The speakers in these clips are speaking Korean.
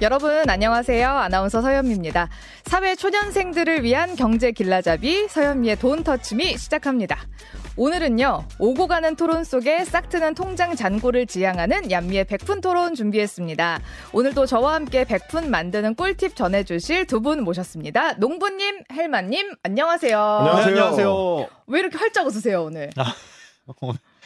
여러분 안녕하세요. 아나운서 서현미입니다. 사회 초년생들을 위한 경제 길라잡이 서현미의 돈 터치미 시작합니다. 오늘은요, 오고 가는 토론 속에 싹 트는 통장 잔고를 지향하는 얀미의 백푼 토론 준비했습니다. 오늘도 저와 함께 백푼 만드는 꿀팁 전해 주실 두 분 모셨습니다. 농부님, 헬마님, 안녕하세요. 안녕하세요. 네, 안녕하세요. 왜 이렇게 활짝 웃으세요, 오늘? 아, 오늘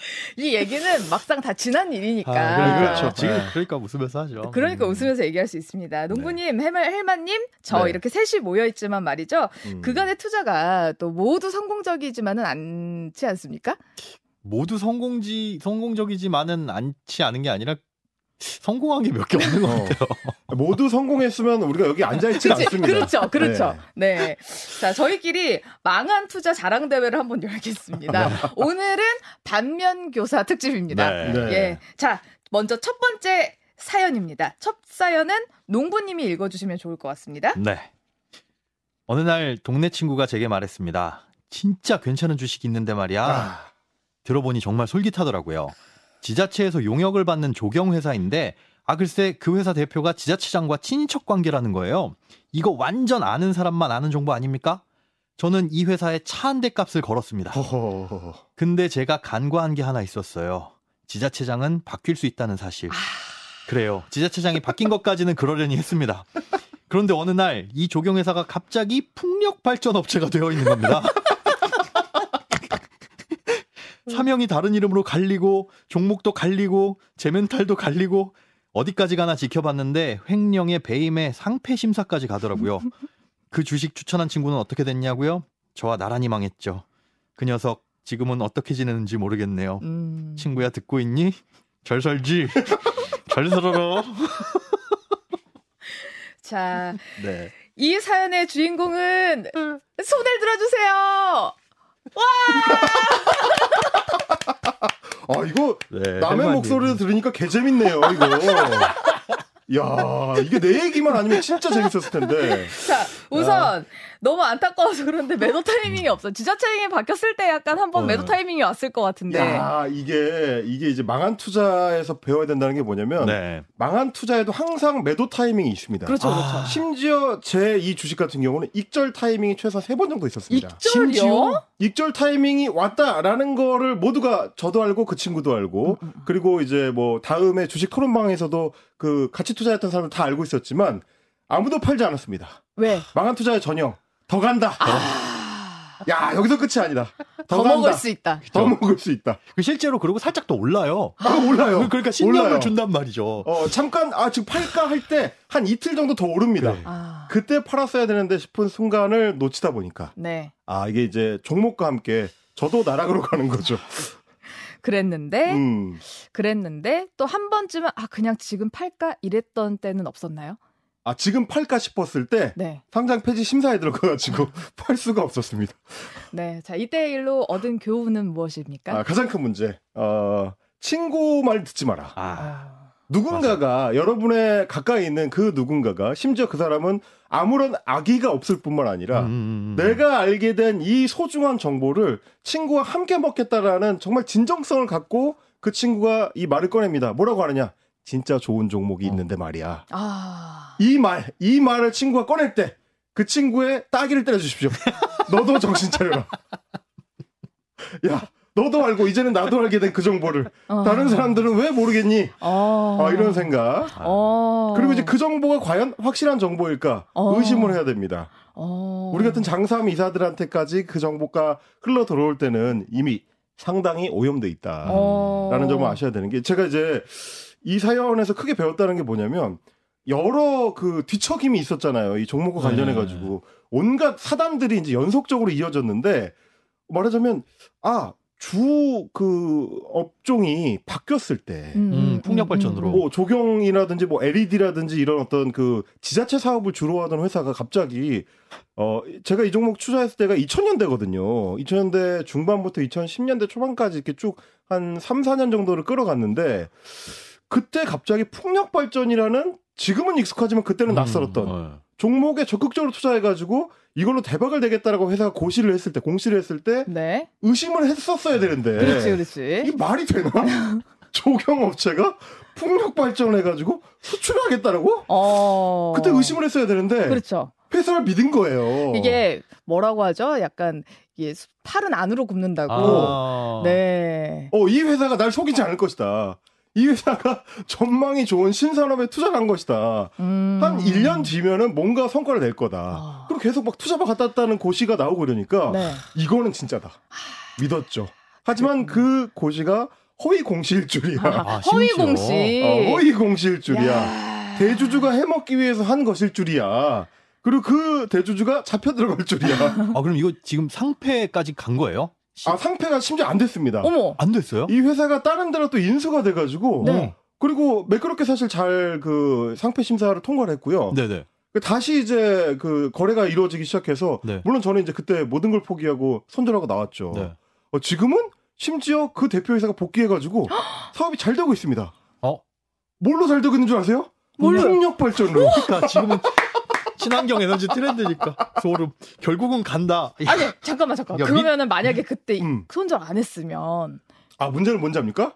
이 얘기는 막상 다 지난 일이니까. 아, 그렇죠. 지금 그러니까 웃으면서 하죠. 그러니까 음. 웃으면서 얘기할 수 있습니다. 농부님, 네. 헬마, 헬마님, 저 네. 이렇게 셋이 모여있지만 말이죠. 음. 그간의 투자가 또 모두 성공적이지만은 않지 않습니까? 모두 성공지, 성공적이지만은 않지 않은 게 아니라 성공한 게 몇 개 없는 것 어. 같아요. 모두 성공했으면 우리가 여기 앉아있지 않습니다. 그렇죠, 그렇죠. 네. 네. 자, 저희끼리 망한 투자 자랑 대회를 한번 열겠습니다. 네. 오늘은 반면 교사 특집입니다. 네. 네. 예. 자, 먼저 첫 번째 사연입니다. 첫 사연은 농부님이 읽어주시면 좋을 것 같습니다. 네. 어느 날 동네 친구가 제게 말했습니다. 진짜 괜찮은 주식이 있는데 말이야. 아. 들어보니 정말 솔깃하더라고요. 지자체에서 용역을 받는 조경 회사인데 아 글쎄 그 회사 대표가 지자체장과 친인척 관계라는 거예요. 이거 완전 아는 사람만 아는 정보 아닙니까? 저는 이 회사에 차 한 대 값을 걸었습니다. 근데 제가 간과한 게 하나 있었어요. 지자체장은 바뀔 수 있다는 사실. 아... 그래요. 지자체장이 바뀐 것까지는 그러려니 했습니다. 그런데 어느 날 이 조경회사가 갑자기 풍력 발전 업체가 되어 있는 겁니다. 사명이 다른 이름으로 갈리고 종목도 갈리고 제멘탈도 갈리고 어디까지 가나 지켜봤는데 횡령에 배임에 상패 심사까지 가더라고요. 그 주식 추천한 친구는 어떻게 됐냐고요? 저와 나란히 망했죠. 그 녀석 지금은 어떻게 지내는지 모르겠네요. 음... 친구야 듣고 있니? 잘 살지? 잘 살아라. 자, 네. 이 사연의 주인공은 손을 들어주세요. 와! 아 이거 네, 남의 목소리를 들으니까 개 재밌네요 이거. 야 이게 내 얘기만 아니면 진짜 재밌었을 텐데. 자 우선 아. 너무 안타까워서 그런데 매도 타이밍이 없어. 지자체장이 바뀌었을 때 약간 한번 어. 매도 타이밍이 왔을 것 같은데. 야 이게 이게 이제 망한 투자에서 배워야 된다는 게 뭐냐면 네. 망한 투자에도 항상 매도 타이밍이 있습니다. 그렇죠, 그렇죠. 아. 심지어 제 이 주식 같은 경우는 익절 타이밍이 최소 세 번 정도 있었습니다. 익절이요? 심지어 익절 타이밍이 왔다라는 거를 모두가 저도 알고 그 친구도 알고 음, 음, 음. 그리고 이제 뭐 다음에 주식 토론방에서도 그 같이 투자했던 사람들 다 알고 있었지만 아무도 팔지 않았습니다. 왜? 망한 투자의 전형. 더 간다. 아. 야 여기서 끝이 아니다. 더, 더 먹을 수 있다. 더 먹을 수 있다. 그 실제로 그리고 살짝 또 올라요. 아, 올라요. 그러니까 신념을 올라요. 준단 말이죠. 어 잠깐 아 지금 팔까 할 때 한 이틀 정도 더 오릅니다. 네. 아. 그때 팔았어야 되는데 싶은 순간을 놓치다 보니까. 네. 아 이게 이제 종목과 함께 저도 나락으로 가는 거죠. 그랬는데 음. 그랬는데 또 한 번쯤은 아 그냥 지금 팔까 이랬던 때는 없었나요? 아 지금 팔까 싶었을 때 네. 상장 폐지 심사에 들어가가지고 팔 수가 없었습니다. 네, 자 이때 일로 얻은 교훈은 무엇입니까? 아, 가장 큰 문제, 어, 친구 말 듣지 마라. 아. 누군가가 맞아. 여러분의 가까이 있는 그 누군가가 심지어 그 사람은 아무런 악의가 없을 뿐만 아니라 음. 음, 음. 내가 알게 된 이 소중한 정보를 친구와 함께 먹겠다라는 정말 진정성을 갖고 그 친구가 이 말을 꺼냅니다. 뭐라고 하느냐? 진짜 좋은 종목이 어. 있는데 말이야. 아. 이 말, 이 말을 친구가 꺼낼 때 그 친구의 따기를 때려주십시오. 너도 정신 차려라. 야, 너도 알고 이제는 나도 알게 된 그 정보를 어. 다른 사람들은 왜 모르겠니? 어. 아, 이런 생각. 어. 그리고 이제 그 정보가 과연 확실한 정보일까 어. 의심을 해야 됩니다. 어. 우리 같은 장사함 이사들한테까지 그 정보가 흘러 들어올 때는 이미 상당히 오염돼 있다라는 어. 점을 아셔야 되는 게 제가 이제 이 사연에서 크게 배웠다는 게 뭐냐면 여러 그 뒤척임이 있었잖아요. 이 종목과 관련해 가지고 네. 온갖 사단들이 이제 연속적으로 이어졌는데 말하자면 아 주 그 업종이 바뀌었을 때 음, 음 풍력 발전으로 뭐 조경이라든지 뭐 LED라든지 이런 어떤 그 지자체 사업을 주로 하던 회사가 갑자기 어 제가 이 종목 투자했을 때가 2000년대거든요. 2000년대 중반부터 2010년대 초반까지 이렇게 쭉 한 3, 4년 정도를 끌어갔는데 그때 갑자기 풍력 발전이라는 지금은 익숙하지만 그때는 음, 낯설었던 음, 종목에 적극적으로 투자해가지고 이걸로 대박을 내겠다라고 회사가 고시를 했을 때, 공시를 했을 때 네. 의심을 했었어야 되는데. 그렇지, 그렇지. 이게 말이 되나? 조경업체가 풍력 발전해가지고 수출을 하겠다라고? 어... 그때 의심을 했어야 되는데. 그렇죠. 회사를 믿은 거예요. 이게 뭐라고 하죠? 약간 이게 팔은 안으로 굽는다고. 아... 네. 어, 이 회사가 날 속이지 않을 것이다. 이 회사가 전망이 좋은 신산업에 투자를 한 것이다. 음. 한 1년 뒤면은 뭔가 성과를 낼 거다. 어. 그리고 계속 막 투자만 갖다 놨다는 고시가 나오고 그러니까 네. 이거는 진짜다. 믿었죠. 하지만 그 고시가 허위 공시일 줄이야. 아, 허위 공시. 어, 허위 공시일 줄이야. 야. 대주주가 해먹기 위해서 한 것일 줄이야. 그리고 그 대주주가 잡혀 들어갈 줄이야. 아, 그럼 이거 지금 상패까지 간 거예요? 아 상패가 심지어 안 됐습니다. 어머 안 됐어요? 이 회사가 다른 데로 또 인수가 돼가지고 네. 그리고 매끄럽게 사실 잘 그 상패 심사를 통과를 했고요. 네네. 그 다시 이제 그 거래가 이루어지기 시작해서 네. 물론 저는 이제 그때 모든 걸 포기하고 손절하고 나왔죠. 네. 어, 지금은 심지어 그 대표 회사가 복귀해가지고 사업이 잘 되고 있습니다. 어? 뭘로 잘 되고 있는 줄 아세요? 뭘로? 풍력 발전으로. 그러니까 지금은 친환경 에너지 트렌드니까 소름. 결국은 간다. 아니 잠깐만 잠깐. 야, 그러면은 미... 만약에 그때 음. 손절 안 했으면 아 문제는 뭔지 압니까?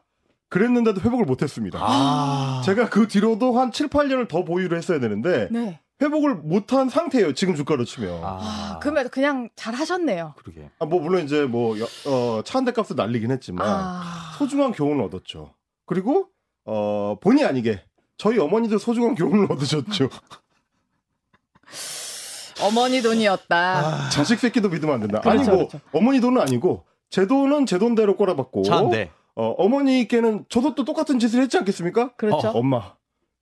그랬는데도 회복을 못 했습니다. 아. 제가 그 뒤로도 한 7, 8년을 더 보유를 했어야 되는데 네. 회복을 못한 상태예요. 지금 주가로 치면. 아, 아 그러면 그냥 잘 하셨네요. 그러게. 아, 뭐 물론 이제 뭐 어, 차한 대 값을 날리긴 했지만 아. 소중한 교훈을 얻었죠. 그리고 어, 본의 아니게 저희 어머니도 소중한 교훈을 얻으셨죠. 어머니 돈이었다. 아, 자식 새끼도 믿으면 안 된다. 그렇죠, 아니 뭐 그렇죠. 어머니 돈은 아니고 제 돈은 제 돈대로 꼬라박고 차인데. 어, 어머니께는 저도 또 똑같은 짓을 했지 않겠습니까? 그렇죠. 어, 엄마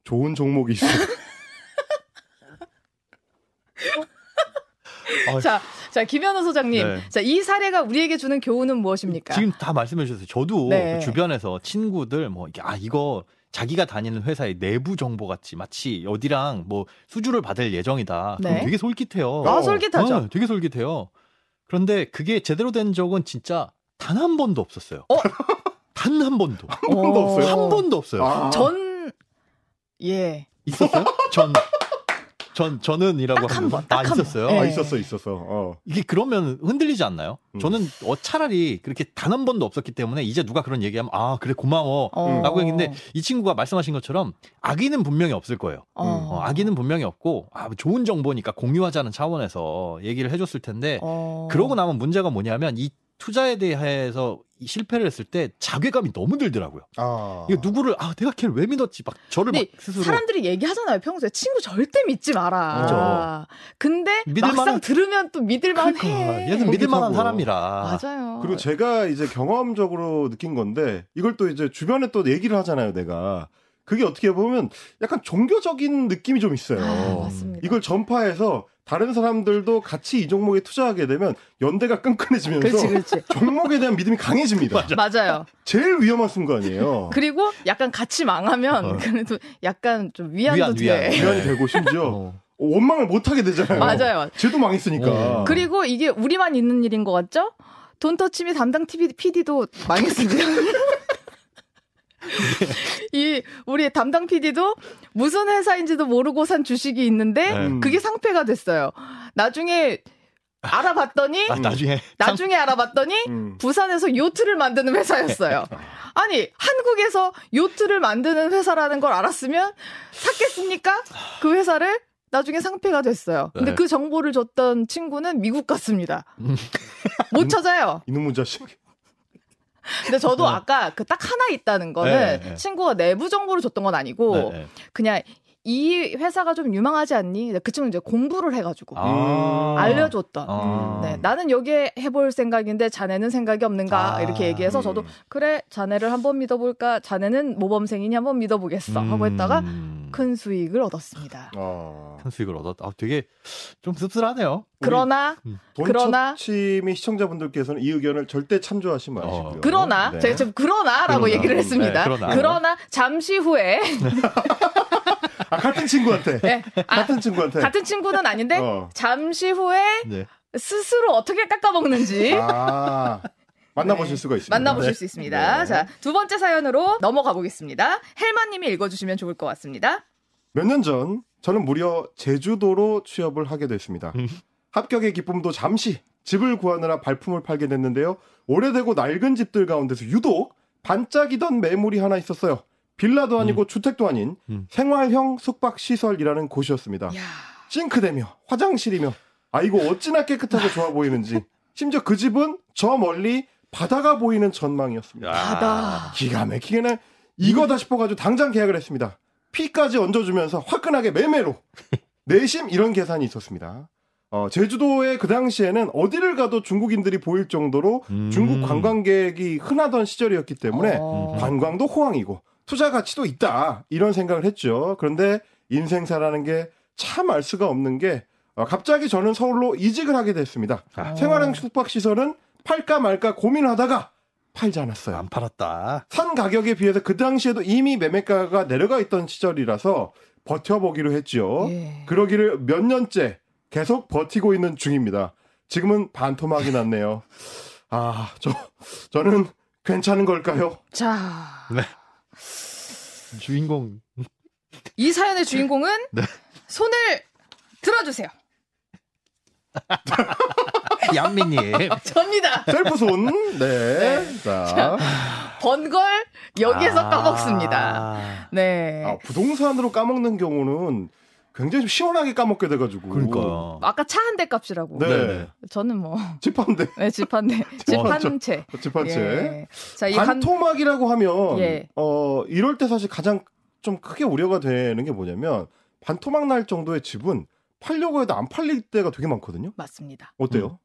좋은 종목이 있어. 자, 자 김현우 소장님, 네. 자이 사례가 우리에게 주는 교훈은 무엇입니까? 지금 다 말씀해 주셨어요. 저도 네. 그 주변에서 친구들 뭐아 이거 자기가 다니는 회사의 내부 정보 같이 마치 어디랑 뭐 수주를 받을 예정이다. 네. 그럼 되게 솔깃해요. 아, 솔깃하죠. 어, 되게 솔깃해요. 그런데 그게 제대로 된 적은 진짜 단 한 번도 없었어요. 어? 단 한 번도. 한 번도 없어요. 한 번도 없어요. 아. 전 예. 있었어요? 전 전 저는이라고 하면 번, 다 있었어요. 네. 아 있었어 있었어. 어. 이게 그러면 흔들리지 않나요? 음. 저는 어, 차라리 그렇게 단 한 번도 없었기 때문에 이제 누가 그런 얘기하면 아 그래 고마워라고 어. 했는데 이 친구가 말씀하신 것처럼 악의는 분명히 없을 거예요. 어. 어, 악의는 분명히 없고 아 좋은 정보니까 공유하자는 차원에서 얘기를 해줬을 텐데 어. 그러고 나면 문제가 뭐냐면 이 투자에 대해서 실패를 했을 때 자괴감이 너무 들더라고요. 아. 이거 누구를 아 내가 걔를 왜 믿었지 막 저를 막 스스로 사람들이 얘기하잖아요 평소에 친구 절대 믿지 마라. 그렇죠. 근데 막상 만한... 들으면 또 믿을만해. 그러니까, 얘는 믿을만한 사람이라. 맞아요. 그리고 제가 이제 경험적으로 느낀 건데 이걸 또 이제 주변에 또 얘기를 하잖아요 내가. 그게 어떻게 보면 약간 종교적인 느낌이 좀 있어요. 아, 이걸 전파해서 다른 사람들도 같이 이 종목에 투자하게 되면 연대가 끈끈해지면서 그렇지, 그렇지. 종목에 대한 믿음이 강해집니다. 맞아 요. 제일 위험한 순간이에요. 그리고 약간 같이 망하면 어. 그래도 약간 좀 위안도 위안, 돼. 위안. 위안이 되고 심지어 어. 원망을 못 하게 되잖아요. 맞아요. 쟤도 망했으니까. 어. 그리고 이게 우리만 있는 일인 것 같죠? 돈터치미 담당 TV, PD도 망했습니다. 이 우리 담당 PD도 무슨 회사인지도 모르고 산 주식이 있는데 네. 그게 상패가 됐어요. 나중에 알아봤더니 아, 나중에 나중에 알아봤더니 음. 부산에서 요트를 만드는 회사였어요. 아니 한국에서 요트를 만드는 회사라는 걸 알았으면 샀겠습니까? 그 회사를 나중에 상패가 됐어요. 근데 네. 그 정보를 줬던 친구는 미국 갔습니다. 음. 못 찾아요. 이놈의 자식. 근데 저도 네. 아까 그 딱 하나 있다는 거는 네, 네. 친구가 내부 정보를 줬던 건 아니고 네, 네. 그냥 이 회사가 좀 유망하지 않니? 그쪽은 이제 공부를 해가지고 아~ 알려줬던. 아~ 네, 나는 여기에 해볼 생각인데 자네는 생각이 없는가 아~ 이렇게 얘기해서 저도 그래 자네를 한번 믿어볼까? 자네는 모범생이니 한번 믿어보겠어 하고 했다가 음. 큰 수익을 얻었습니다. 어. 큰 수익을 얻었. 아, 되게 좀 씁쓸하네요. 그러나 음. 그러나 취미 시청자분들께서는 이 의견을 절대 참조하시 마시고요. 어. 그러나 네. 제가 지금 그러나라고 그러나. 얘기를 했습니다. 네, 그러나. 그러나 잠시 후에 아, 같은 친구한테. 네. 아, 같은 친구한테. 같은 친구는 아닌데 어. 잠시 후에 네. 스스로 어떻게 깎아먹는지. 아. 만나보실 네. 수가 있습니다. 만나보실 네. 수 있습니다. 네. 자, 두 번째 사연으로 넘어가 보겠습니다. 헬마님이 읽어주시면 좋을 것 같습니다. 몇 년 전, 저는 무려 제주도로 취업을 하게 됐습니다. 음. 합격의 기쁨도 잠시 집을 구하느라 발품을 팔게 됐는데요. 오래되고 낡은 집들 가운데서 유독 반짝이던 매물이 하나 있었어요. 빌라도 아니고 음. 주택도 아닌 음. 생활형 숙박 시설이라는 곳이었습니다. 야. 싱크대며 화장실이며 아 이거 어찌나 깨끗하고 좋아 보이는지 심지어 그 집은 저 멀리 바다가 보이는 전망이었습니다. 바다 기가 막히게 이거다 싶어가지고 당장 계약을 했습니다. 피까지 얹어주면서 화끈하게 매매로 내심 이런 계산이 있었습니다. 어, 제주도에 그 당시에는 어디를 가도 중국인들이 보일 정도로 음. 중국 관광객이 흔하던 시절이었기 때문에 어. 관광도 호황이고 투자 가치도 있다 이런 생각을 했죠. 그런데 인생사라는 게 참 알 수가 없는 게 어, 갑자기 저는 서울로 이직을 하게 됐습니다. 아. 생활형 숙박시설은 팔까 말까 고민하다가 팔지 않았어요. 안 팔았다. 산 가격에 비해서 그 당시에도 이미 매매가가 내려가 있던 시절이라서 버텨보기로 했죠. 예. 그러기를 몇 년째 계속 버티고 있는 중입니다. 지금은 반토막이 났네요. 아, 저, 저는 괜찮은 걸까요? 자. 네. 주인공. 이 사연의 주인공은 네. 손을 들어주세요. 양민님. 접니다. 셀프 손. 네. 네. 자. 번걸 여기에서 아~ 까먹습니다. 네. 아, 부동산으로 까먹는 경우는 굉장히 좀 시원하게 까먹게 돼가지고. 그러니까. 아까 차 한 대 값이라고. 네. 네. 저는 뭐. 집 한 대. 네, 집 한 대. 집 한 채. 집 한 채. 예. 자, 이 반토막이라고 하면, 예. 어, 이럴 때 사실 가장 좀 크게 우려가 되는 게 뭐냐면, 반토막 날 정도의 집은 팔려고 해도 안 팔릴 때가 되게 많거든요. 맞습니다. 어때요? 음.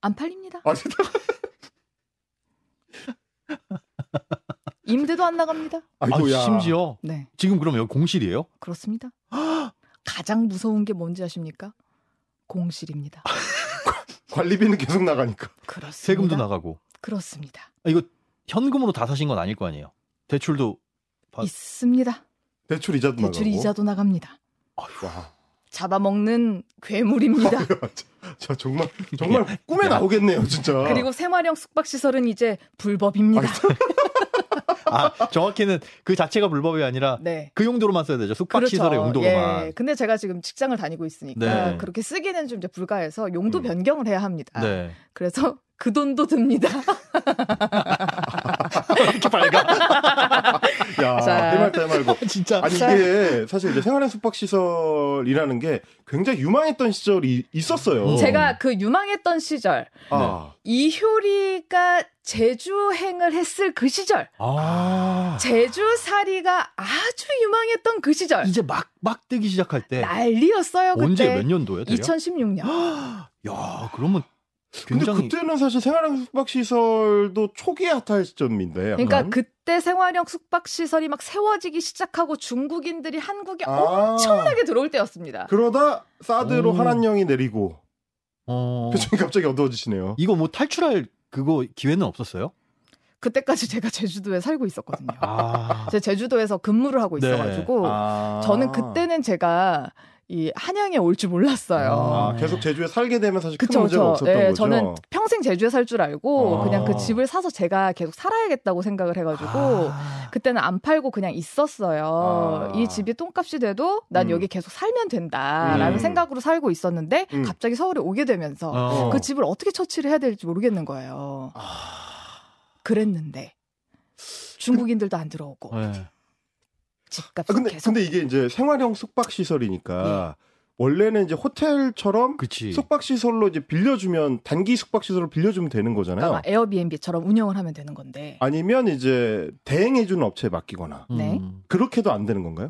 안 팔립니다. 아, 진짜? 임대도 안 나갑니다. 아이고야. 아, 심지어 네. 지금 그럼 여기 공실이에요? 그렇습니다. 가장 무서운 게 뭔지 아십니까? 공실입니다. 관리비는 계속 나가니까. 그렇습니다. 세금도 나가고. 그렇습니다. 아, 이거 현금으로 다 사신 건 아닐 거 아니에요? 대출도 받... 있습니다. 대출 이자도 대출 나가고. 대출 이자도 나갑니다. 와. 잡아먹는 괴물입니다. 자, 정말 정말 꿈에 나오겠네요, 진짜. 그리고 생활형 숙박 시설은 이제 불법입니다. 아, 정확히는 그 자체가 불법이 아니라 네. 그 용도로만 써야 되죠. 숙박 그렇죠. 시설의 용도로만. 예. 근데 제가 지금 직장을 다니고 있으니까 네. 그렇게 쓰기는 좀 이제 불가해서 용도 음. 변경을 해야 합니다. 네. 그래서 그 돈도 듭니다. 이렇게 밝아. 야, 해말다 해말고. 진짜. 아니, 이게 사실 이제 생활형 숙박 시설이라는 게 굉장히 유망했던 시절이 있었어요. 제가 그 유망했던 시절. 아. 이효리가 제주행을 했을 그 시절. 아. 제주살이가 아주 유망했던 그 시절. 이제 막, 막 뜨기 시작할 때. 난리였어요, 그때. 언제 몇 년도에? 2016년. 야, 그러면 굉장히... 근데 그때는 사실 생활형 숙박시설도 초기 핫할 시점인데. 약간. 그러니까 그때 생활형 숙박시설이 막 세워지기 시작하고 중국인들이 한국에 아~ 엄청나게 들어올 때였습니다. 그러다 사드로 한한령이 내리고. 어... 표정이 갑자기 어두워지시네요. 이거 뭐 탈출할 그거 기회는 없었어요? 그때까지 제가 제주도에 살고 있었거든요. 아... 제가 제주도에서 근무를 하고 네. 있어가지고 네. 아... 저는 그때는 제가 이 한양에 올 줄 몰랐어요. 아, 계속 제주에 살게 되면 사실 그쵸, 큰 문제가 저, 없었던 네, 거죠. 저는 평생 제주에 살 줄 알고 아. 그냥 그 집을 사서 제가 계속 살아야겠다고 생각을 해가지고 아. 그때는 안 팔고 그냥 있었어요. 아. 이 집이 똥값이 돼도 난 음. 여기 계속 살면 된다라는 음. 생각으로 살고 있었는데 음. 갑자기 서울에 오게 되면서 어. 그 집을 어떻게 처치를 해야 될지 모르겠는 거예요. 아. 그랬는데 중국인들도 안 들어오고. 네. 집값 아, 근데, 계속. 근데 이게 이제 생활형 숙박 시설이니까 예. 원래는 이제 호텔처럼 그치. 숙박 시설로 이제 빌려주면 단기 숙박 시설로 빌려주면 되는 거잖아요. 그러니까 에어비앤비처럼 운영을 하면 되는 건데 아니면 이제 대행해주는 업체에 맡기거나 네. 음. 그렇게도 안 되는 건가요?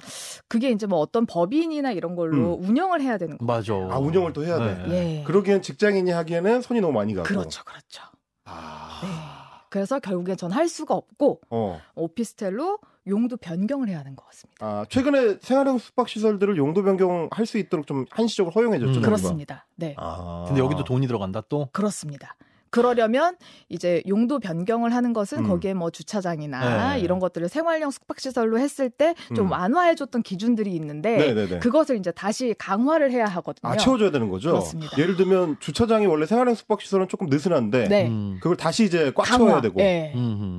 그게 이제 뭐 어떤 법인이나 이런 걸로 운영을 해야 되는 거예요. 맞아. 아 운영을 또 해야 돼. 네. 예. 그러기엔 직장인이 하기에는 손이 너무 많이 가고. 그렇죠, 그렇죠. 아. 네. 그래서 결국엔 전 할 수가 없고 어. 오피스텔로 용도 변경을 해야 하는 것 같습니다. 아 최근에 생활형 숙박 시설들을 용도 변경할 수 있도록 좀 한시적으로 허용해 줬죠. 음. 정부가. 그렇습니다. 네, 아. 근데 여기도 돈이 들어간다 또? 그렇습니다. 그러려면 이제 용도 변경을 하는 것은 음. 거기에 뭐 주차장이나 네. 이런 것들을 생활형 숙박시설로 했을 때좀 음. 완화해줬던 기준들이 있는데 네네네. 그것을 이제 다시 강화를 해야 하거든요. 아 채워줘야 되는 거죠. 그렇습니다. 예를 들면 주차장이 원래 생활형 숙박 시설은 조금 느슨한데 네. 음. 그걸 다시 이제 꽉 강화. 채워야 되고.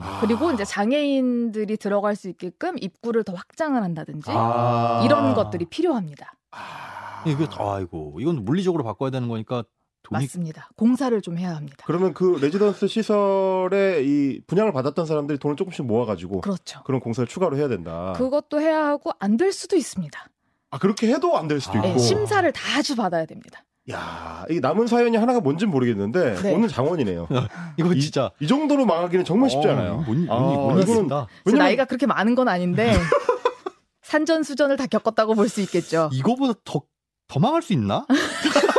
아. 그리고 이제 장애인들이 들어갈 수 있게끔 입구를 더 확장을 한다든지 아. 이런 것들이 필요합니다. 아. 이거 아이고 이건 물리적으로 바꿔야 되는 거니까 돈이 맞습니다. 공사를 좀 해야 합니다. 그러면 그 레지던스 시설에 이 분양을 받았던 사람들이 돈을 조금씩 모아가지고 그렇죠. 그런 공사를 추가로 해야 된다. 그것도 해야 하고 안 될 수도 있습니다. 아 그렇게 해도 안 될 수도 아. 있고. 네, 심사를 다주 받아야 됩니다. 야, 이 남은 사연이 하나가 뭔진 모르겠는데 네. 오늘 장원이네요. 이거 이- 진짜 이 정도로 망하기는 정말 쉽지 어, 않아요. 뭔, 뭔, 아, 뭔 이거는 왜냐면 나이가 그렇게 많은 건 아닌데 산전수전을 다 겪었다고 볼 수 있겠죠. 이거보다 더, 더 망할 수 있나?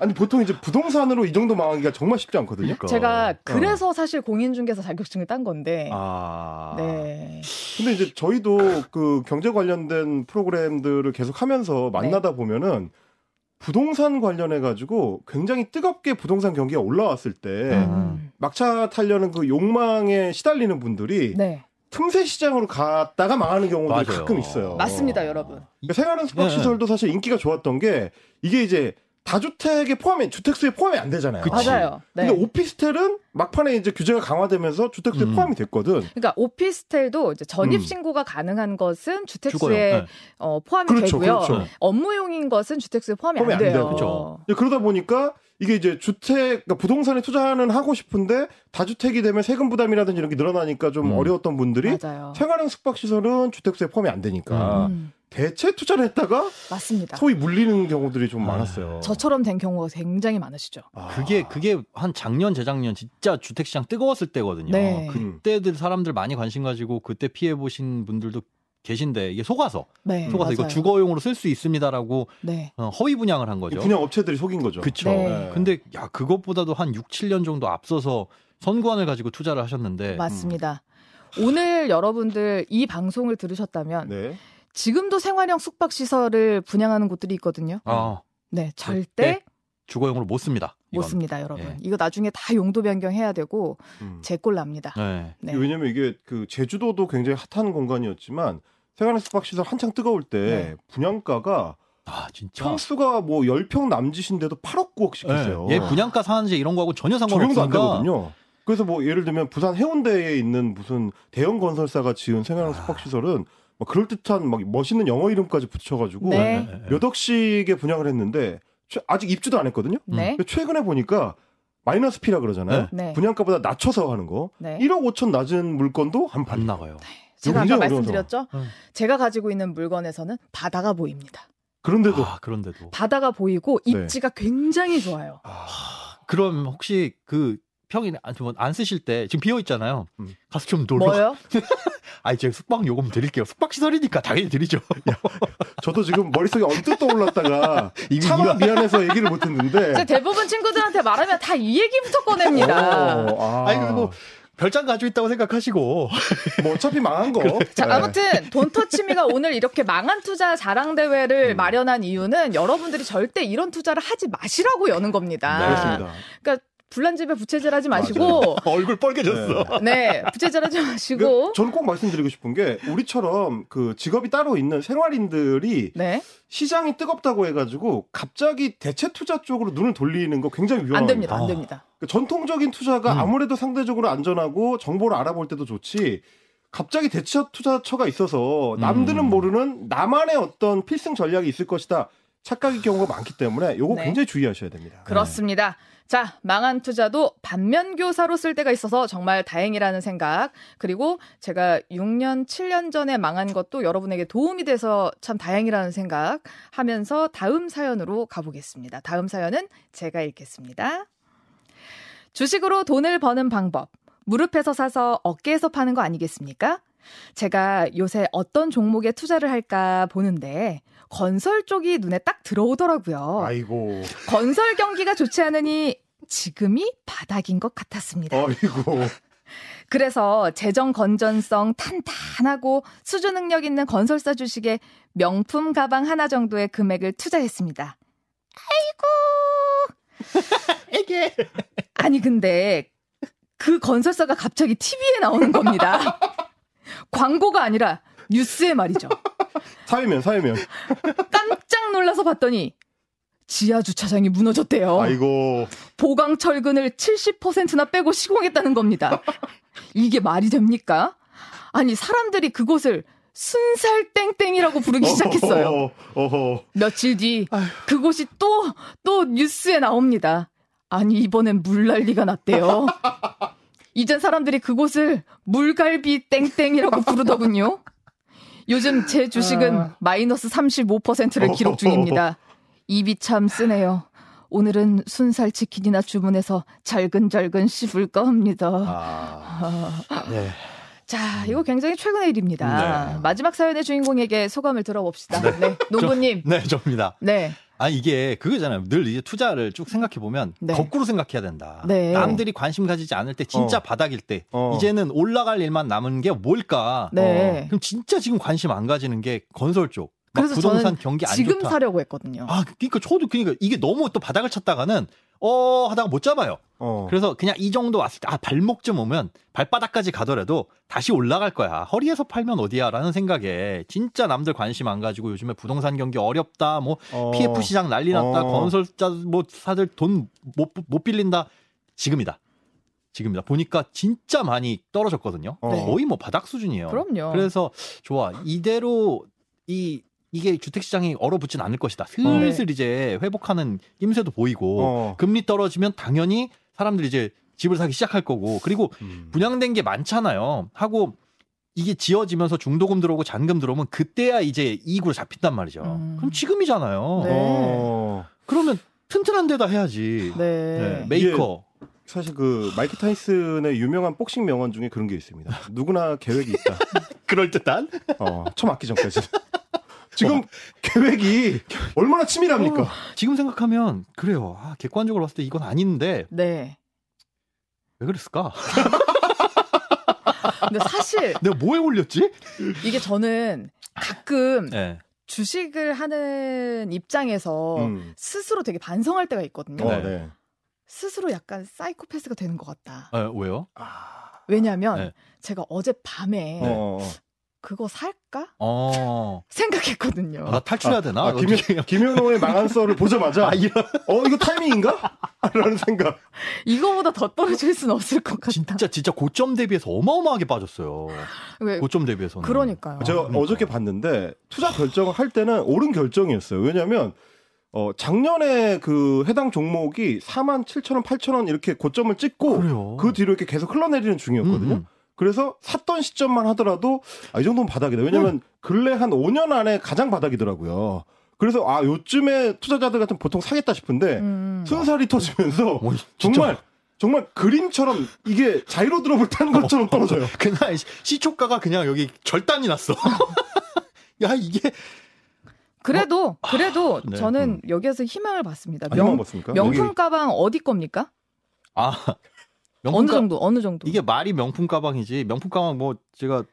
아니 보통 이제 부동산으로 이 정도 망하기가 정말 쉽지 않거든요. 그러니까. 제가 그래서 사실 공인중개사 자격증을 딴 건데. 아. 네. 근데 이제 저희도 그 경제 관련된 프로그램들을 계속 하면서 만나다 보면은 부동산 관련해 가지고 굉장히 뜨겁게 부동산 경기가 올라왔을 때 음. 막차 타려는 그 욕망에 시달리는 분들이 네. 틈새 시장으로 갔다가 망하는 경우도 맞아요. 가끔 있어요. 맞습니다, 여러분. 그러니까 생활은 숙박 네. 시설도 사실 인기가 좋았던 게 이게 이제 다주택에 포함이 주택수에 포함이 안 되잖아요. 그치. 맞아요. 네. 근데 오피스텔은 막판에 이제 규제가 강화되면서 주택수에 음. 포함이 됐거든. 그러니까 오피스텔도 이제 전입 음. 신고가 가능한 것은. 주택수에 네. 어, 포함이 그렇죠, 되고요. 그렇죠. 업무용인 것은 주택수에 포함이, 포함이 안 안 돼요. 돼요. 그렇죠. 그러다 보니까 이게 이제 주택, 그러니까 부동산에 투자는 하고 싶은데 다주택이 되면 세금 부담이라든지 이런 게 늘어나니까 좀 음. 어려웠던 분들이 맞아요. 생활형 숙박 시설은 주택수에 포함이 안 되니까 음, 대체 투자를 했다가 맞습니다. 소위 물리는 경우들이 좀 아, 많았어요. 저처럼 된 경우가 굉장히 많으시죠. 아. 그게 그게 한 작년 재작년 진짜 주택 시장 뜨거웠을 때거든요. 네. 음. 그때들 사람들 많이 관심 가지고 그때 피해 보신 분들도 계신데 이게 속아서 네, 속아서 이거 맞아요. 주거용으로 쓸 수 있습니다라고 네. 어, 허위 분양을 한이 거죠. 분양 업체들이 속인 거죠. 그쵸. 네. 근데 야 그것보다도 한 6, 7년 정도 앞서서 선관을 가지고 투자를 하셨는데 맞습니다. 오늘 여러분들 이 방송을 들으셨다면 네. 지금도 생활형 숙박 시설을 분양하는 곳들이 있거든요. 아, 네, 절대 네. 주거용으로 못 씁니다. 못 이건. 씁니다, 여러분. 예. 이거 나중에 다 용도 변경해야 되고 음. 제꼴 납니다. 네. 네. 왜냐면 이게 그 제주도도 굉장히 핫한 공간이었지만 생활형 숙박 시설 한창 뜨거울 때 네. 분양가가 아 진짜. 평수가 뭐 10평 남짓인데도 8억 9억씩 했어요. 예, 분양가 상한제 이런 거하고 전혀 적용도 안 상관없으니까. 되거든요. 그래서 뭐 예를 들면 부산 해운대에 있는 무슨 대형 건설사가 지은 생활형 숙박 시설은 막 그럴 듯한 막 멋있는 영어 이름까지 붙여가지고 네. 몇 억씩에 분양을 했는데 최- 아직 입주도 안 했거든요. 네. 근데 최근에 보니까 마이너스 피라 그러잖아요. 네. 분양가보다 낮춰서 하는 거. 네. 1억 5천 낮은 물건도 한안 반. 나가요. 제가 아까 말씀드렸죠? 응. 제가 가지고 있는 물건에서는 바다가 보입니다. 그런데도 아, 그런데도. 바다가 보이고 네. 입지가 굉장히 좋아요. 아, 그럼 혹시 그 평일에 안, 쓰실 때 지금 비어 있잖아요. 음. 가서 좀 놀러. 뭐요? 아니 제가 숙박 요금 드릴게요. 숙박 시설이니까 당연히 드리죠. 저도 지금 머릿속에 언뜻 떠올랐다가 차마 미안해서 얘기를 못 했는데. 제 대부분 친구들한테 말하면 다 이 얘기부터 꺼냅니다. 어, 아. 아니 그리고 별장 가지고 있다고 생각하시고 뭐 어차피 망한 거. 자, 네. 아무튼 돈터치미가 오늘 이렇게 망한 투자 자랑 대회를 음. 마련한 이유는 여러분들이 절대 이런 투자를 하지 마시라고 여는 겁니다. 네, 그렇습니다. 그러니까 불난 집에 부채질 하지 마시고 얼굴 빨개졌어. 네, 부채질 하지 그, 마시고 저는 꼭 말씀드리고 싶은 게 우리처럼 그 직업이 따로 있는 생활인들이 네, 시장이 뜨겁다고 해가지고 갑자기 대체 투자 쪽으로 눈을 돌리는 거 굉장히 위험합니다. 안 됩니다. 안 아. 됩니다. 그 전통적인 투자가 음. 아무래도 상대적으로 안전하고 정보를 알아볼 때도 좋지. 갑자기 대체 투자처가 있어서 남들은 음. 모르는 나만의 어떤 필승 전략이 있을 것이다. 착각의 경우가 많기 때문에 요거 네. 굉장히 주의하셔야 됩니다. 그렇습니다. 네. 자, 망한 투자도 반면교사로 쓸 때가 있어서 정말 다행이라는 생각. 그리고 제가 6년, 7년 전에 망한 것도 여러분에게 도움이 돼서 참 다행이라는 생각 하면서 다음 사연으로 가보겠습니다. 다음 사연은 제가 읽겠습니다. 주식으로 돈을 버는 방법. 무릎에서 사서 어깨에서 파는 거 아니겠습니까? 제가 요새 어떤 종목에 투자를 할까 보는데 건설 쪽이 눈에 딱 들어오더라고요. 아이고. 건설 경기가 좋지 않으니 지금이 바닥인 것 같았습니다. 아이고. 그래서 재정 건전성 탄탄하고 수주 능력 있는 건설사 주식에 명품 가방 하나 정도의 금액을 투자했습니다. 아이고. 이게 아니 근데 그 건설사가 갑자기 TV에 나오는 겁니다. 광고가 아니라 뉴스에 말이죠. 사회면 사회면. 깜짝 놀라서 봤더니 지하 주차장이 무너졌대요. 아이고. 보강 철근을 70%나 빼고 시공했다는 겁니다. 이게 말이 됩니까? 아니 사람들이 그곳을 순살 땡땡이라고 부르기 시작했어요. 어허, 어허. 며칠 뒤 그곳이 또또 뉴스에 나옵니다. 아니 이번엔 물난리가 났대요. 이젠 사람들이 그곳을 물갈비 땡땡이라고 부르더군요. 요즘 제 주식은 아... 마이너스 35%를 기록 중입니다. 입이 참 쓰네요. 오늘은 순살 치킨이나 주문해서 잘근잘근 씹을 겁니다. 아... 네. 자, 이거 굉장히 최근의 일입니다. 네. 마지막 사연의 주인공에게 소감을 들어봅시다. 네, 네. 농부님. 네, 접니다. 네. 아 이게 그거잖아요. 늘 이제 투자를 쭉 생각해 보면 네. 거꾸로 생각해야 된다. 네. 남들이 관심 가지지 않을 때 진짜 어. 바닥일 때 어. 이제는 올라갈 일만 남은 게 뭘까? 네. 어. 그럼 진짜 지금 관심 안 가지는 게 건설 쪽. 그래서 부동산 경기 안 지금 좋다. 사려고 했거든요. 아, 그러니까 저도 그러니까 이게 너무 또 바닥을 쳤다가는 어 하다가 못 잡아요. 어. 그래서 그냥 이 정도 왔을 때 아 발목쯤 오면 발바닥까지 가더라도 다시 올라갈 거야. 허리에서 팔면 어디야라는 생각에 진짜 남들 관심 안 가지고 요즘에 부동산 경기 어렵다. 뭐 어. PF 시장 난리 났다. 어. 건설자 뭐 사들 돈 못 못 빌린다. 지금이다. 지금이다. 보니까 진짜 많이 떨어졌거든요. 어. 거의 뭐 바닥 수준이에요. 그럼요. 그래서 좋아. 이대로 이 이게 주택시장이 얼어붙진 않을 것이다. 슬슬 네. 이제 회복하는 임세도 보이고 어. 금리 떨어지면 당연히 사람들이 이제 집을 사기 시작할 거고 그리고 음. 분양된 게 많잖아요. 하고 이게 지어지면서 중도금 들어오고 잔금 들어오면 그때야 이제 이익으로 잡힌단 말이죠. 음. 그럼 지금이잖아요. 네. 어. 그러면 튼튼한 데다 해야지. 네. 네. 메이커. 사실 그 마이크 타이슨의 유명한 복싱 명언 중에 그런 게 있습니다. 누구나 계획이 있다. 그럴 듯한? 어, 처음 맞기 전까지. 지금 어. 계획이 얼마나 치밀합니까? 어, 지금 생각하면 그래요. 아, 객관적으로 봤을 때 이건 아닌데. 네. 왜 그랬을까? 근데 사실 내가 뭐에 올렸지? 이게 저는 가끔 네. 주식을 하는 입장에서 음. 스스로 되게 반성할 때가 있거든요. 어, 네. 스스로 약간 사이코패스가 되는 것 같다. 아, 왜요? 아... 왜냐하면 네. 제가 어제 밤에 어, 어, 어. 그거 살까? 어. 생각했거든요. 아, 나 탈출해야 되나? 아, 김현, 김현호의 망한 썰을 보자마자 아, 이런... 어 이거 타이밍인가? 라는 생각. 이거보다 더 떨어질 수는 없을 것 같다. 진짜 진짜 고점 대비해서 어마어마하게 빠졌어요. 왜? 고점 대비해서는. 그러니까요. 제가 그러니까. 어저께 봤는데 투자 결정을 할 때는 옳은 결정이었어요. 왜냐하면 어, 작년에 그 해당 종목이 4만 7천 원, 8천 원 이렇게 고점을 찍고 그래요. 그 뒤로 이렇게 계속 흘러내리는 중이었거든요. 음, 음. 그래서 샀던 시점만 하더라도 아, 이 정도면 바닥이다. 왜냐면 음. 근래 한 5년 안에 가장 바닥이더라고요. 그래서 아 요즘에 투자자들 같은 보통 사겠다 싶은데 음. 순살이 터지면서 오, 정말 정말 그림처럼 이게 자이로 드롭을 타는 것처럼 떨어져요. 그날 시초가가 그냥 여기 절단이 났어. 야 이게 그래도 어? 그래도 아, 네. 저는 음. 여기에서 희망을 봤습니다. 아, 명, 희망 명품 여기... 가방 어디 겁니까? 아 어느 정도 어느 정도 이게 말이 명품 가방이지 명품 가방 뭐 제가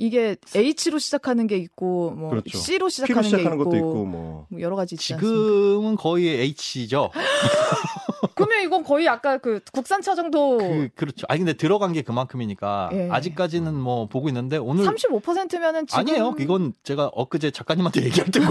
이게 H로 시작하는 게 있고 뭐 그렇죠. C로 시작하는, 시작하는 게 있고, 있고 뭐. 뭐. 여러 가지 있지 지금은 거의 H죠. 그러면 이건 거의 아까 그 국산차 정도 그, 그렇죠. 아니 근데 들어간 게 그만큼이니까 예. 아직까지는 뭐 보고 있는데 오늘 35%면은 지금 아니에요. 이건 제가 엊그제 작가님한테 얘기할 때고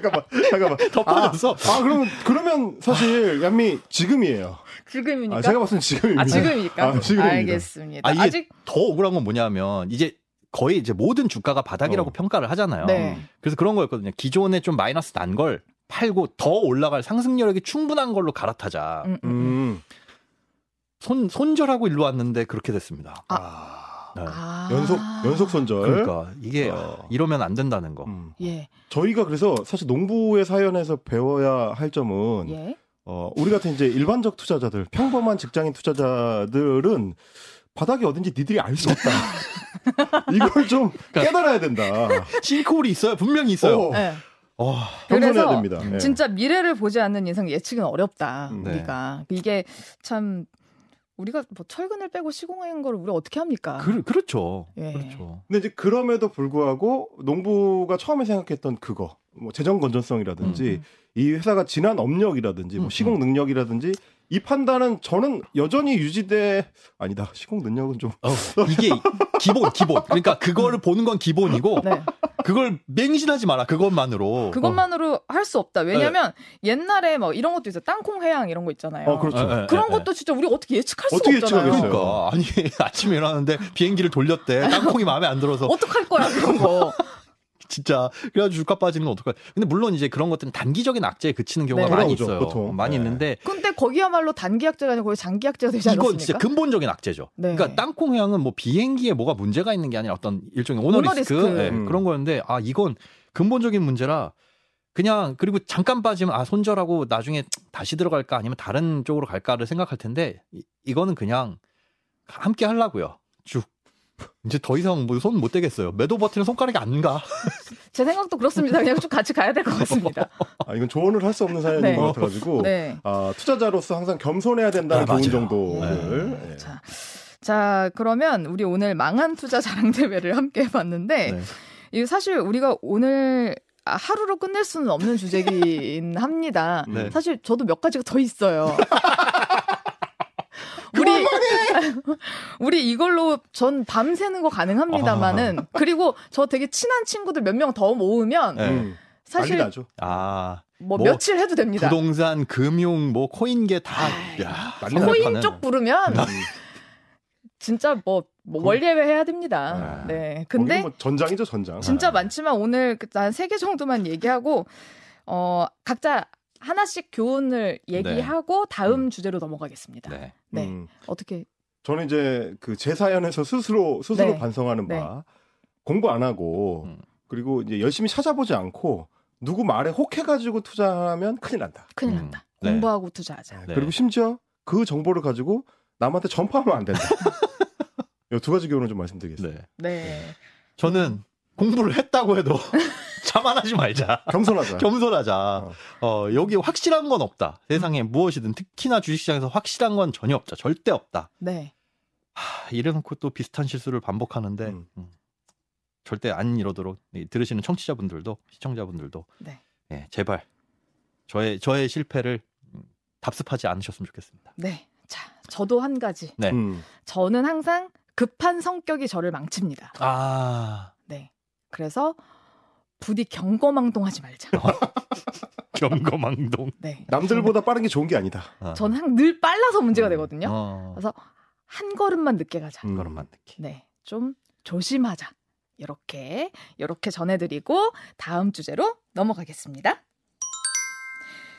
잠깐만, 잠깐만. 덮어졌어. 아, 아, 그러면, 그러면 사실, 얀미, 지금이에요. 지금이니까? 아, 제가 봤을 때 지금입니다. 아, 지금입니까? 아, 지금입니다. 알겠습니다. 아, 이게 아직 더 억울한 건 뭐냐면, 이제 거의 이제 모든 주가가 바닥이라고 어. 평가를 하잖아요. 네. 그래서 그런 거였거든요. 기존에 좀 마이너스 난 걸 팔고 더 올라갈 상승 여력이 충분한 걸로 갈아타자. 음, 음, 음. 음. 손 손절하고 일로 왔는데 그렇게 됐습니다. 아. 네. 아. 연속 연속 손절. 그러니까 이게 어. 이러면 안 된다는 거. 음. 예. 저희가 그래서 사실 농부의 사연에서 배워야 할 점은 예. 어, 우리 같은 이제 일반적 투자자들, 평범한 직장인 투자자들은 바닥이 어딘지 니들이 알 수 없다. 이걸 좀 깨달아야 된다. 싱크홀이 있어요. 분명히 있어요. 어, 예. 어, 그래서 됩니다. 예. 진짜 미래를 보지 않는 이상 예측은 어렵다. 음. 우리가 이게 참 우리가 뭐 철근을 빼고 시공한 걸 우리 가 어떻게 합니까? 그, 그렇죠. 예. 그렇죠. 근데 이제 그럼에도 불구하고 농부가 처음에 생각했던 그거, 뭐 재정 건전성이라든지 음, 음. 이 회사가 지난 업력이라든지 뭐 음, 시공 능력이라든지 이 판단은 저는 여전히 유지돼 아니다 시공 능력은 좀 어, 이게 기본, 기본. 그러니까 그거를 보는 건 기본이고 네. 그걸 맹신하지 마라. 그것만으로. 그것만으로 할수 없다. 왜냐면 옛날에 뭐 이런 것도 있어. 땅콩 해양 이런 거 있잖아요. 어, 그렇죠. 예, 예, 그런 예, 것도 진짜 우리가 어떻게 예측할 수가 어떻게 없잖아요. 예측하겠어요? 그러니까 아니 아침에 일어났는데 비행기를 돌렸대. 땅콩이 마음에 안 들어서 어떡할 거야 그런 거. 진짜 그래가지고 주가 빠지는 건 어떡할? 근데 물론 이제 그런 것들은 단기적인 악재에 그치는 경우가 네. 많이 그러죠, 있어요. 보통. 많이 네. 있는데 근데 거기야말로 단기 약제가 아니고 거의 장기 약제가 되지 이건 않았습니까? 진짜 근본적인 악재죠. 네. 그러니까 땅콩 회항은 뭐 비행기에 뭐가 문제가 있는 게 아니라 어떤 일종의 오너, 오너 리스크, 리스크. 네, 음. 그런 거였는데 아 이건 근본적인 문제라 그냥 그리고 잠깐 빠지면 아 손절하고 나중에 다시 들어갈까 아니면 다른 쪽으로 갈까를 생각할 텐데 이, 이거는 그냥 함께 하려고요. 쭉 이제 더 이상 뭐 손 못 대겠어요. 매도 버튼에 손가락이 안 가. 제 생각도 그렇습니다. 그냥 좀 같이 가야 될 것 같습니다. 아, 이건 조언을 할 수 없는 사연인 네. 것 같아가지고 네. 아, 투자자로서 항상 겸손해야 된다는 아, 교훈 맞아요. 정도를 예. 자, 자 그러면 우리 오늘 망한 투자 자랑 대회를 함께 해봤는데 네. 이 사실 우리가 오늘 아, 하루로 끝낼 수는 없는 주제긴 합니다. 네. 사실 저도 몇 가지가 더 있어요. 우리 우리 이걸로 전 밤새는 거 가능합니다만은 그리고 저 되게 친한 친구들 몇 명 더 모으면 네. 음, 사실 난리 나죠. 아 뭐, 뭐 며칠 해도 됩니다. 부동산, 금융, 뭐 코인계 다 아이, 야, 코인. 쪽 부르면 음. 진짜 뭐, 뭐 원예외 해야 됩니다. 아, 네. 근데 뭐 전장이죠 전장. 진짜 많지만 오늘 그한세 개 정도만 얘기하고 어 각자 하나씩 교훈을 얘기하고 다음 주제로 넘어가겠습니다. 네. 네. 음, 어떻게 저는 이제 그 제 사연에서 스스로 스스로 네. 반성하는 네. 바 공부 안 하고 음. 그리고 이제 열심히 찾아보지 않고 누구 말에 혹해가지고 투자하면 큰일 난다. 큰일 음, 난다. 네. 공부하고 투자하자. 네. 그리고 심지어 그 정보를 가지고 남한테 전파하면 안 된다. 이 두 가지 교훈을 좀 말씀드리겠습니다. 네. 네. 저는 공부를 했다고 해도 자만하지 말자. 겸손하자. 겸손하자. 어. 어, 여기 확실한 건 없다. 세상에 무엇이든 특히나 주식시장에서 확실한 건 전혀 없다. 절대 없다. 네. 하, 이래놓고 또 비슷한 실수를 반복하는데 음. 음, 절대 안 이러도록 이 들으시는 청취자분들도 시청자분들도 네. 예, 제발 저의 저의 실패를 음, 답습하지 않으셨으면 좋겠습니다. 네. 자, 저도 한 가지. 네. 음. 저는 항상 급한 성격이 저를 망칩니다. 아 네. 그래서 부디 경거망동하지 말자. 경거망동. 네. 남들보다 빠른 게 좋은 게 아니다. 아. 저는 항상 늘 빨라서 문제가 음. 되거든요. 어, 그래서 한 걸음만 늦게 가자. 음. 그런만 느끼. 네, 좀 조심하자. 이렇게 이렇게 전해드리고 다음 주제로 넘어가겠습니다.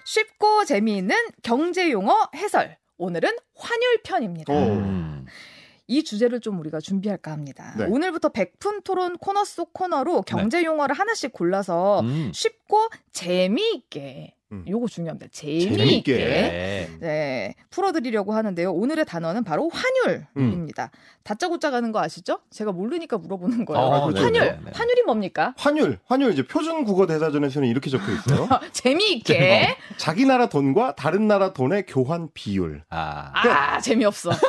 쉽고 재미있는 경제 용어 해설. 오늘은 환율 편입니다. 오. 음. 이 주제를 좀 우리가 준비할까 합니다. 네. 오늘부터 백푼 토론 코너 속 코너로 경제 용어를 하나씩 골라서 음. 쉽고 재미있게 음. 요거 중요합니다. 재미있게, 재미있게. 네. 네, 풀어드리려고 하는데요. 오늘의 단어는 바로 환율입니다. 다짜고짜 가는 거 아시죠? 제가 모르니까 물어보는 거예요. 어, 그렇죠. 환율, 네, 네. 환율이 뭡니까? 환율, 환율 이제 표준 국어 대사전에서는 이렇게 적혀 있어요. 재미있게. 자기 나라 돈과 다른 나라 돈의 교환 비율. 아. 아, 재미없어.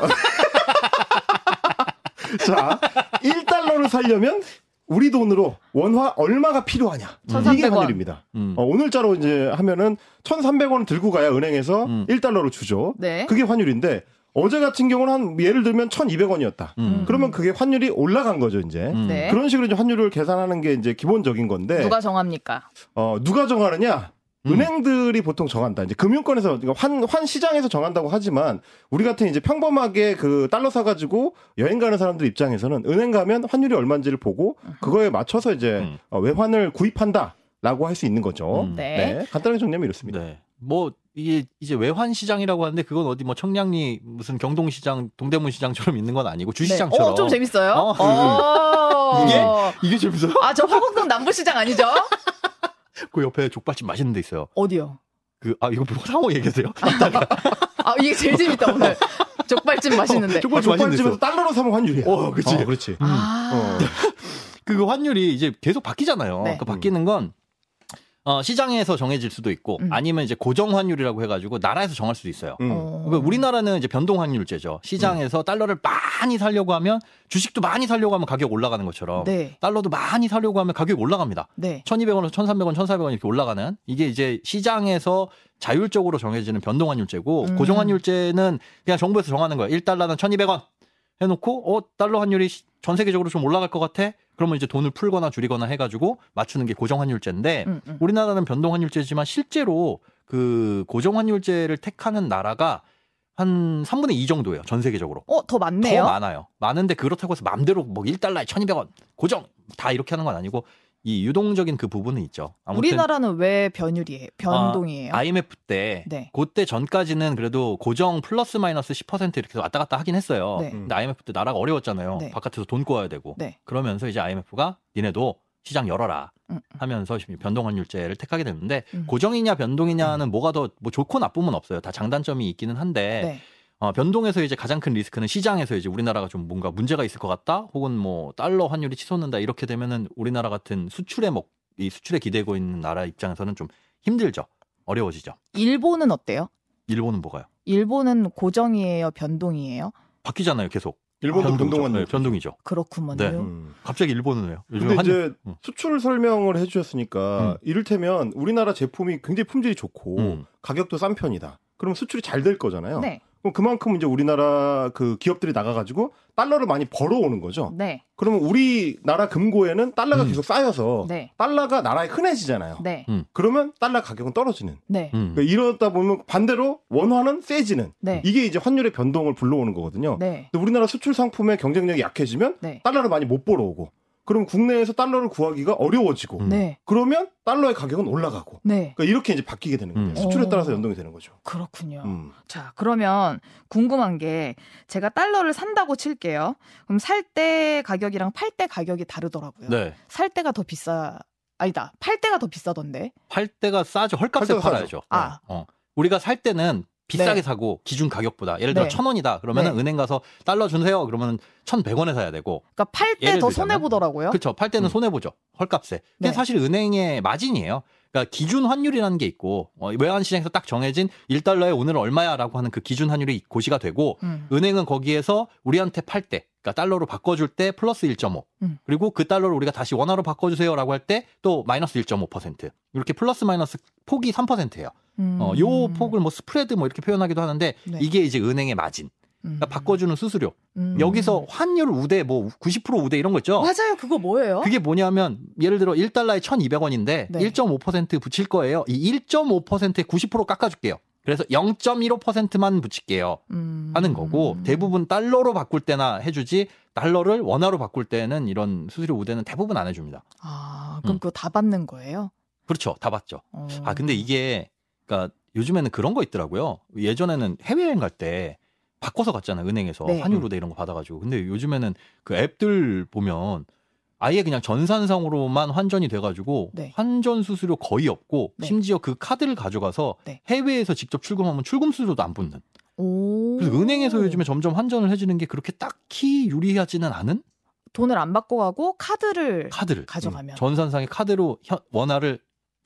자, 1달러를 살려면 우리 돈으로 원화 얼마가 필요하냐. 이게 1,300원. 환율입니다. 음. 어, 오늘자로 이제 하면은 1,300원 들고 가야 은행에서 음. 1달러를 주죠. 네. 그게 환율인데 어제 같은 경우는 한 예를 들면 1,200원이었다. 음. 그러면 그게 환율이 올라간 거죠, 이제. 음. 네. 그런 식으로 이제 환율을 계산하는 게 이제 기본적인 건데 누가 정합니까? 어, 누가 정하느냐? 음. 은행들이 보통 정한다. 이제 금융권에서 그러니까 환, 환 시장에서 정한다고 하지만 우리 같은 이제 평범하게 그 달러 사가지고 여행 가는 사람들 입장에서는 은행 가면 환율이 얼마인지를 보고 그거에 맞춰서 이제 음. 어, 외환을 구입한다 라고 할 수 있는 거죠. 음. 네. 네. 간단하게 정리하면 이렇습니다. 네. 뭐 이게 이제 외환 시장이라고 하는데 그건 어디 뭐 청량리 무슨 경동 시장, 동대문 시장처럼 있는 건 아니고 주시장처럼. 네. 어, 좀 재밌어요. 어? 어. 이게 이게 재밌어요? 아, 저 화곡동 남부 시장 아니죠? 그 옆에 족발집 맛있는 데 있어요. 어디요? 그, 아, 이거 뭐 상호 얘기하세요? 아, 이게 제일 재밌다, 오늘. 족발집 맛있는데. 어, 족발집 족발집에서 달러로 사면 환율이야. 어, 그치. 어, 그렇지. 음. 아. 어. 그 환율이 이제 계속 바뀌잖아요. 네. 그 바뀌는 건 어, 시장에서 정해질 수도 있고 음. 아니면 이제 고정 환율이라고 해가지고 나라에서 정할 수도 있어요. 음. 그러니까 우리나라는 이제 변동 환율제죠. 시장에서 음. 달러를 많이 살려고 하면 주식도 많이 살려고 하면 가격 올라가는 것처럼 네. 달러도 많이 살려고 하면 가격이 올라갑니다. 네. 1,200원에서 1,300원, 1,400원 이렇게 올라가는 이게 이제 시장에서 자율적으로 정해지는 변동 환율제고 음. 고정 환율제는 그냥 정부에서 정하는 거예요. 1달러는 1,200원 해놓고 어 달러 환율이 전 세계적으로 좀 올라갈 것 같아. 그러면 이제 돈을 풀거나 줄이거나 해가지고 맞추는 게 고정 환율제인데 음, 음. 우리나라는 변동 환율제지만 실제로 그 고정 환율제를 택하는 나라가 한 3분의 2 정도예요. 전 세계적으로. 어, 더 많네요. 더 많아요. 많은데 그렇다고 해서 마음대로 뭐 1달러에 1,200원 고정 다 이렇게 하는 건 아니고 이 유동적인 그 부분은 있죠. 우리나라는 왜 변율이에요? 변동이에요? 아, IMF 때 네. 그때 전까지는 그래도 고정 플러스 마이너스 10% 이렇게 왔다 갔다 하긴 했어요. 네. 근데 IMF 때 나라가 어려웠잖아요. 네. 바깥에서 돈 구해야 되고. 네. 그러면서 이제 IMF가 니네도 시장 열어라 음, 음. 하면서 변동 환율제를 택하게 됐는데 음. 고정이냐 변동이냐는 음. 뭐가 더 뭐 좋고 나쁨은 없어요. 다 장단점이 있기는 한데 네. 어, 변동에서 이제 가장 큰 리스크는 시장에서 이제 우리나라가 좀 뭔가 문제가 있을 것 같다, 혹은 뭐 달러 환율이 치솟는다 이렇게 되면은 우리나라 같은 수출에 먹, 이 수출에 기대고 있는 나라 입장에서는 좀 힘들죠, 어려워지죠. 일본은 어때요? 일본은 뭐가요? 일본은 고정이에요, 변동이에요? 바뀌잖아요, 계속. 일본도 변동은 네, 변동이죠. 그렇군요. 네. 음. 갑자기 일본은 왜요? 근데 한... 이제 음. 수출 설명을 해주셨으니까 음. 이를테면 우리나라 제품이 굉장히 품질이 좋고 음. 가격도 싼 편이다. 그럼 수출이 잘 될 거잖아요. 네. 그럼 그만큼 이제 우리나라 그 기업들이 나가가지고 달러를 많이 벌어오는 거죠. 네. 그러면 우리나라 금고에는 달러가 음. 계속 쌓여서 네. 달러가 나라에 흔해지잖아요. 네. 음. 그러면 달러 가격은 떨어지는. 네. 음. 그러니까 이러다 보면 반대로 원화는 세지는. 네. 이게 이제 환율의 변동을 불러오는 거거든요. 네. 근데 우리나라 수출 상품의 경쟁력이 약해지면 네. 달러를 많이 못 벌어오고. 그럼 국내에서 달러를 구하기가 어려워지고 네. 그러면 달러의 가격은 올라가고 네. 그러니까 이렇게 이제 바뀌게 되는 거예요. 음. 수출에 따라서 연동이 되는 거죠. 그렇군요. 음. 자 그러면 궁금한 게 제가 달러를 산다고 칠게요. 그럼 살 때 가격이랑 팔 때 가격이 다르더라고요. 네. 살 때가 더 비싸 아니다 팔 때가 더 비싸던데. 팔 때가 싸죠. 헐값에 팔아야죠. 아. 어. 우리가 살 때는 비싸게 네. 사고 기준 가격보다 예를 들어 네. 천 원이다 그러면 네. 은행 가서 달러 주세요 그러면 천백 원에 사야 되고 그러니까 팔 때 더 손해 보더라고요. 그렇죠. 팔 때는 음. 손해 보죠. 헐값에. 근데 네. 사실 은행의 마진이에요. 그러니까 기준 환율이라는 게 있고 어, 외환 시장에서 딱 정해진 1달러에 오늘은 얼마야라고 하는 그 기준 환율이 고시가 되고 음. 은행은 거기에서 우리한테 팔 때 그러니까 달러로 바꿔줄 때 플러스 1.5 음. 그리고 그 달러를 우리가 다시 원화로 바꿔주세요라고 할 때 또 마이너스 1.5% 이렇게 플러스 마이너스 폭이 3%예요. 음. 어, 요 폭을 뭐 spread 뭐 이렇게 표현하기도 하는데 네. 이게 이제 은행의 마진. 그러니까 음. 바꿔주는 수수료. 음. 여기서 환율 우대 뭐 90% 우대 이런 거 있죠. 맞아요. 그거 뭐예요? 그게 뭐냐면 예를 들어 1달러에 1,200원인데 네. 1.5% 붙일 거예요. 이 1.5%에 90% 깎아 줄게요. 그래서 0.15%만 붙일게요. 음. 하는 거고 대부분 달러로 바꿀 때나 해주지 달러를 원화로 바꿀 때는 이런 수수료 우대는 대부분 안 해줍니다. 아 그럼 음. 그거 다 받는 거예요? 그렇죠. 다 받죠. 어. 아 근데 이게 그러니까 요즘에는 그런 거 있더라고요. 예전에는 해외여행 갈 때 바꿔서 갔잖아요. 은행에서 네. 환율 우대 이런 거 받아가지고. 근데 요즘에는 그 앱들 보면 아예 그냥 전산상으로만 환전이 돼가지고 네. 환전 수수료 거의 없고 네. 심지어 그 카드를 가져가서 네. 해외에서 직접 출금하면 출금 수수료도 안 붙는. 오. 그래서 은행에서 요즘에 점점 환전을 해주는 게 그렇게 딱히 유리하지는 않은? 돈을 안 받고 가고 카드를 카드를 가져가면 음, 전산상의 카드로 현, 원화를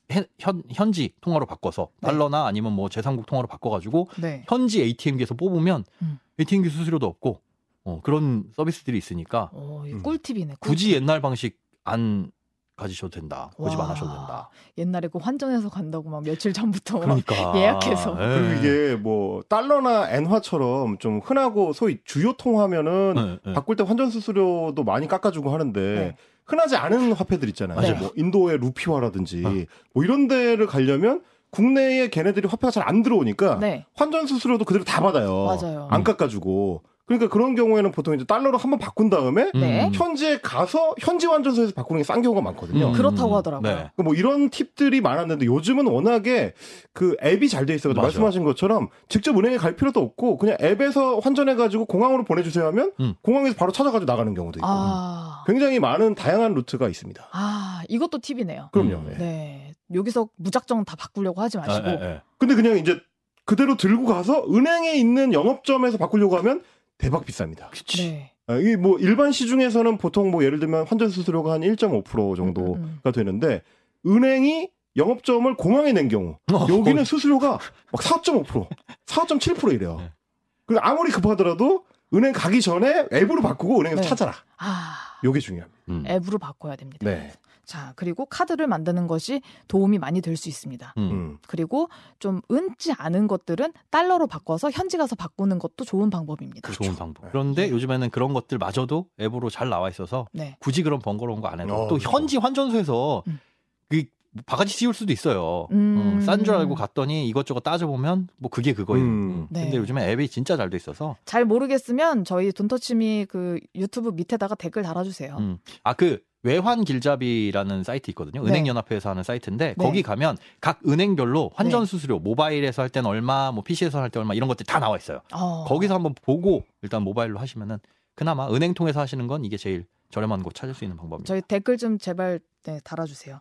현, 현지 통화로 바꿔서 네. 달러나 아니면 뭐 제3국 통화로 바꿔가지고 네. 현지 ATM기에서 뽑으면 음. ATM기 수수료도 없고 어, 그런 서비스들이 있으니까 오, 음. 꿀팁이네. 꿀팁. 굳이 옛날 방식 안 가지셔도 된다. 고집 안 하셔도 된다. 옛날에 그 환전해서 간다고 막 며칠 전부터 그러니까. 예약해서. 네. 그리고 이게 뭐 달러나 엔화처럼 좀 흔하고 소위 주요 통화면은 네, 네. 바꿀 때 환전 수수료도 많이 깎아주고 하는데 네. 흔하지 않은 화폐들 있잖아요. 뭐 인도의 루피화라든지 어. 뭐 이런 데를 가려면 국내에 걔네들이 화폐가 잘 안 들어오니까 네. 환전 수수료도 그대로 다 받아요. 맞아요. 안 깎아주고. 그러니까 그런 경우에는 보통 이제 달러로 한번 바꾼 다음에 네. 현지에 가서 현지 환전소에서 바꾸는 게 싼 경우가 많거든요. 음. 그렇다고 하더라고요. 네. 그러니까 뭐 이런 팁들이 많았는데 요즘은 워낙에 그 앱이 잘 돼 있어가지고 맞아. 말씀하신 것처럼 직접 은행에 갈 필요도 없고 그냥 앱에서 환전해가지고 공항으로 보내주세요 하면 음. 공항에서 바로 찾아가지고 나가는 경우도 있고 아, 굉장히 많은 다양한 루트가 있습니다. 아, 이것도 팁이네요. 그럼요. 음. 네. 네. 여기서 무작정 다 바꾸려고 하지 마시고. 아, 예, 예. 근데 그냥 이제 그대로 들고 가서 은행에 있는 영업점에서 바꾸려고 하면 대박 비쌉니다. 그치. 네. 아, 이게 뭐 일반 시중에서는 보통 뭐 예를 들면 환전 수수료가 한 1.5% 정도가 음, 되는데 은행이 영업점을 공항에 낸 경우 어, 여기는 수수료가 막 4.5%, 4.7% 이래요. 네. 그리고 아무리 급하더라도 은행 가기 전에 앱으로 바꾸고 은행에서 네. 찾아라. 아, 요게 중요합니다. 음. 앱으로 바꿔야 됩니다. 네. 자, 그리고 카드를 만드는 것이 도움이 많이 될 수 있습니다. 음. 음. 그리고 좀 은지 않은 것들은 달러로 바꿔서 현지 가서 바꾸는 것도 좋은 방법입니다. 좋은 방법. 네. 그런데 요즘에는 그런 것들마저도 앱으로 잘 나와 있어서 네. 굳이 그런 번거로운 거 안 해도 어, 또 그렇죠. 현지 환전소에서 음. 그 바가지 씌울 수도 있어요. 음. 싼줄 알고 갔더니 이것저것 따져보면 뭐 그게 그거예요. 음. 음. 네. 근데 요즘에 앱이 진짜 잘 돼 있어서 잘 모르겠으면 저희 돈터치미 그 유튜브 밑에다가 댓글 달아주세요. 음. 아그 외환 길잡이라는 사이트 있거든요. 네. 은행연합회에서 하는 사이트인데 네. 거기 가면 각 은행별로 환전 수수료 모바일에서 할 때는 얼마, 뭐 PC에서 할 때 얼마 이런 것들 다 나와 있어요. 어. 거기서 한번 보고 일단 모바일로 하시면은 그나마 은행 통해서 하시는 건 이게 제일 저렴한 곳 찾을 수 있는 방법입니다. 저희 댓글 좀 제발 네, 달아주세요.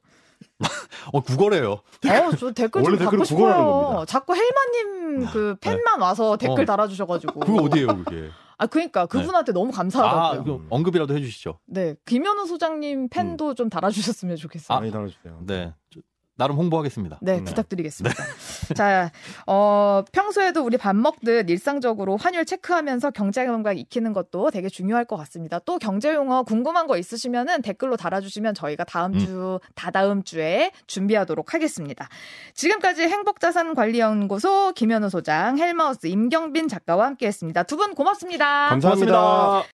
어 국어래요. 어, 저 댓글 좀 받고 싶어요. 겁니다. 자꾸 헬마님 그 팬만 와서 댓글 어. 달아주셔가지고. 그거 어디예요, 그게? 아 그러니까 그분한테 너무 아, 감사하다고요. 이거 언급이라도 해주시죠. 네, 김현우 소장님 팬도 좀 달아주셨으면 좋겠어요. 많이 달아주세요. 네, 저- 나름 홍보하겠습니다. 네, 부탁드리겠습니다. 자, 어, 평소에도 우리 밥 먹듯 일상적으로 환율 체크하면서 경제 감각 익히는 것도 되게 중요할 것 같습니다. 또 경제 용어 궁금한 거 있으시면은 댓글로 달아주시면 저희가 다음 음. 주, 다다음 주에 준비하도록 하겠습니다. 지금까지 행복자산관리연구소 김현우 소장, 헬마우스 임경빈 작가와 함께 했습니다. 두 분 고맙습니다. 감사합니다. 고맙습니다.